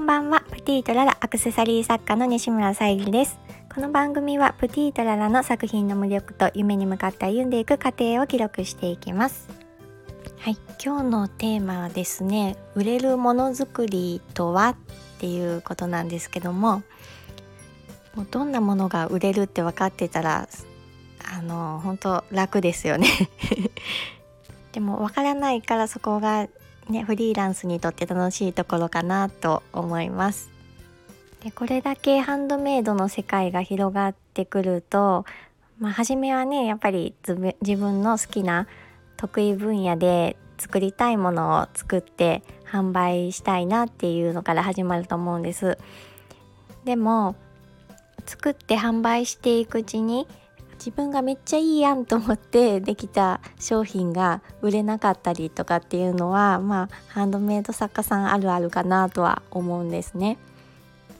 んばんは。プティとララアクセサリー作家の西村さゆりです。この番組はプティとララの作品の魅力と夢に向かって歩んでいく過程を記録していきます。はい。今日のテーマはですね売れるものづくりとはっていうことなんですけどももうどんなものが売れるって分かってたらあの本当楽ですよね。でも分からないからそこがねフリーランスにとって楽しいところかなと思います。でこれだけハンドメイドの世界が広がってくるとまあ初めはねやっぱり自分の好きな得意分野で作りたいものを作って販売したいなっていうのから始まると思うんです。でも作って販売していくうちに自分がめっちゃいいやんと思って できた商品が売れなかったりとかっていうのはまあハンドメイド作家さんあるあるかなとは思うんですね。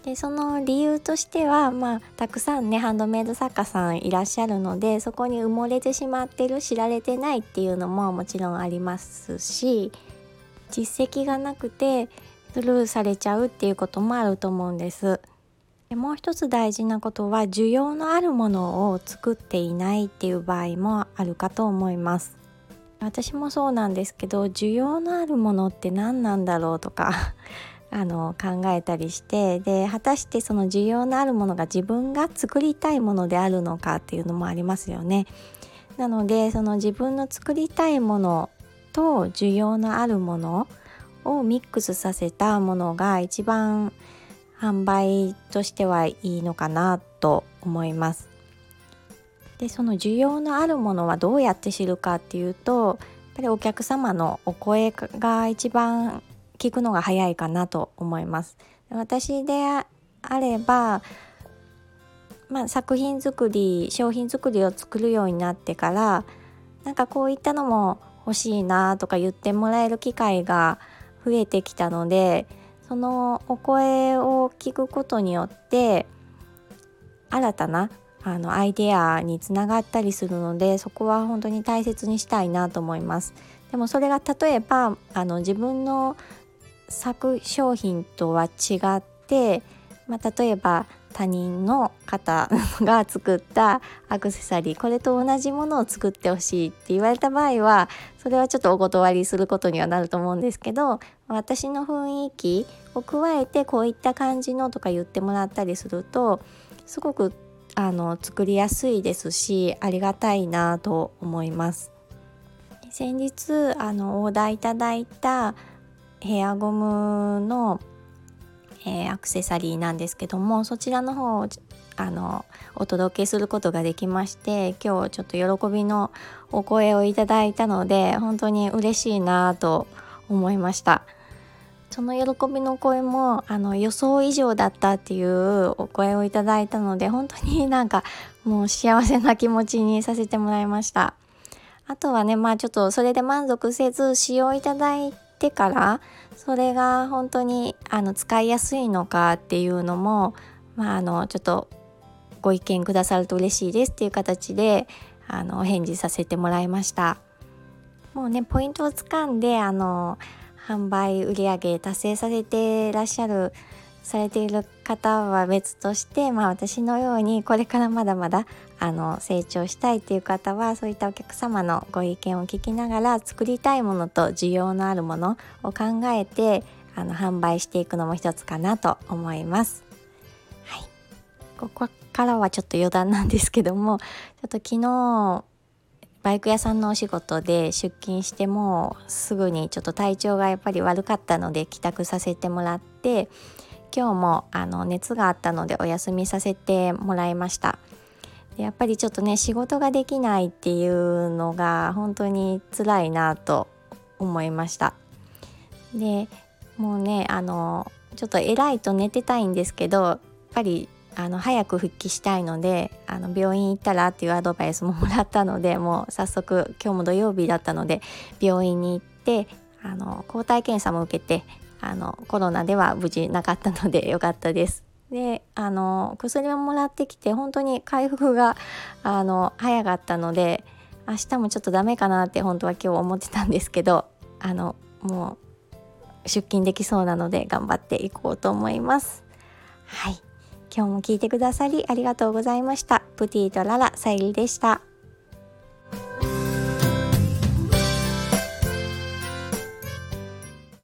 でその理由としては、まあ、たくさんねハンドメイド作家さんいらっしゃるのでそこに埋もれてしまってる知られてないっていうのももちろんありますし実績がなくてスルーされちゃうっていうこともあると思うんです。でもう一つ大事なことは需要のあるものを作っていないっていう場合もあるかと思います。私もそうなんですけど需要のあるものって何なんだろうとか あの考えたりしてで果たしてその需要のあるものが自分が作りたいものであるのかっていうのもありますよね。なのでその自分の作りたいものと需要のあるものをミックスさせたものが一番販売としてはいいのかなと思います。でその需要のあるものはどうやって知るかっていうとやっぱりお客様のお声が一番聞くのが早いかなと思います。私であれば、まあ、作品作り商品作りを作るようになってからなんかこういったのも欲しいなとか言ってもらえる機会が増えてきたのでそのお声を聞くことによって新たなあのアイデアにつながったりするのでそこは本当に大切にしたいなと思います。でもそれが例えばあの自分の作商品とは違って、まあ、例えば他人の方 が作ったアクセサリーこれと同じものを作ってほしいって言われた場合はそれはちょっとお断りすることにはなると思うんですけど私の雰囲気を加えてこういった感じのとか言ってもらったりするとすごくあの作りやすいですしありがたいなと思います。先日あのオーダーいただいたヘアゴムのえー、アクセサリーなんですけどもそちらの方をあのお届けすることができまして今日ちょっと喜びのお声をいただいたので本当に嬉しいなと思いました。その喜びの声もあの予想以上だったっていうお声をいただいたので本当になんかもう幸せな気持ちにさせてもらいました。あとはねまあちょっとそれで満足せず使用いただいてからそれが本当にあの使いやすいのかっていうのも、まあ、あのちょっとご意見くださると嬉しいですっていう形であの返事させてもらいました。もうねポイントをつかんであの販売売上達成させてらっしゃるされている方は別として、まあ、私のようにこれからまだまだあの成長したいっていう方はそういったお客様のご意見を聞きながら作りたいものと需要のあるものを考えてあの販売していくのも一つかなと思います。はい、ここからはちょっと余談なんですけどもちょっと昨日バイク屋さんのお仕事で出勤してもすぐにちょっと体調がやっぱり悪かったので帰宅させてもらって今日もあの熱があったのでお休みさせてもらいました。でやっぱりちょっとね仕事ができないっていうのが本当に辛いなと思いました。でもうねあのちょっと偉いと寝てたいんですけどやっぱりあの早く復帰したいのであの病院行ったらっていうアドバイスももらったのでもう早速今日も土曜日だったので病院に行ってあの抗体検査も受けてあのコロナでは無事なかったのでよかったです。であの薬をもらってきて本当に回復があの早かったので明日もちょっとダメかなって本当は今日思ってたんですけどあのもう出勤できそうなので頑張っていこうと思います。はい。今日も聞いてくださりありがとうございました。プティとララさゆりでした。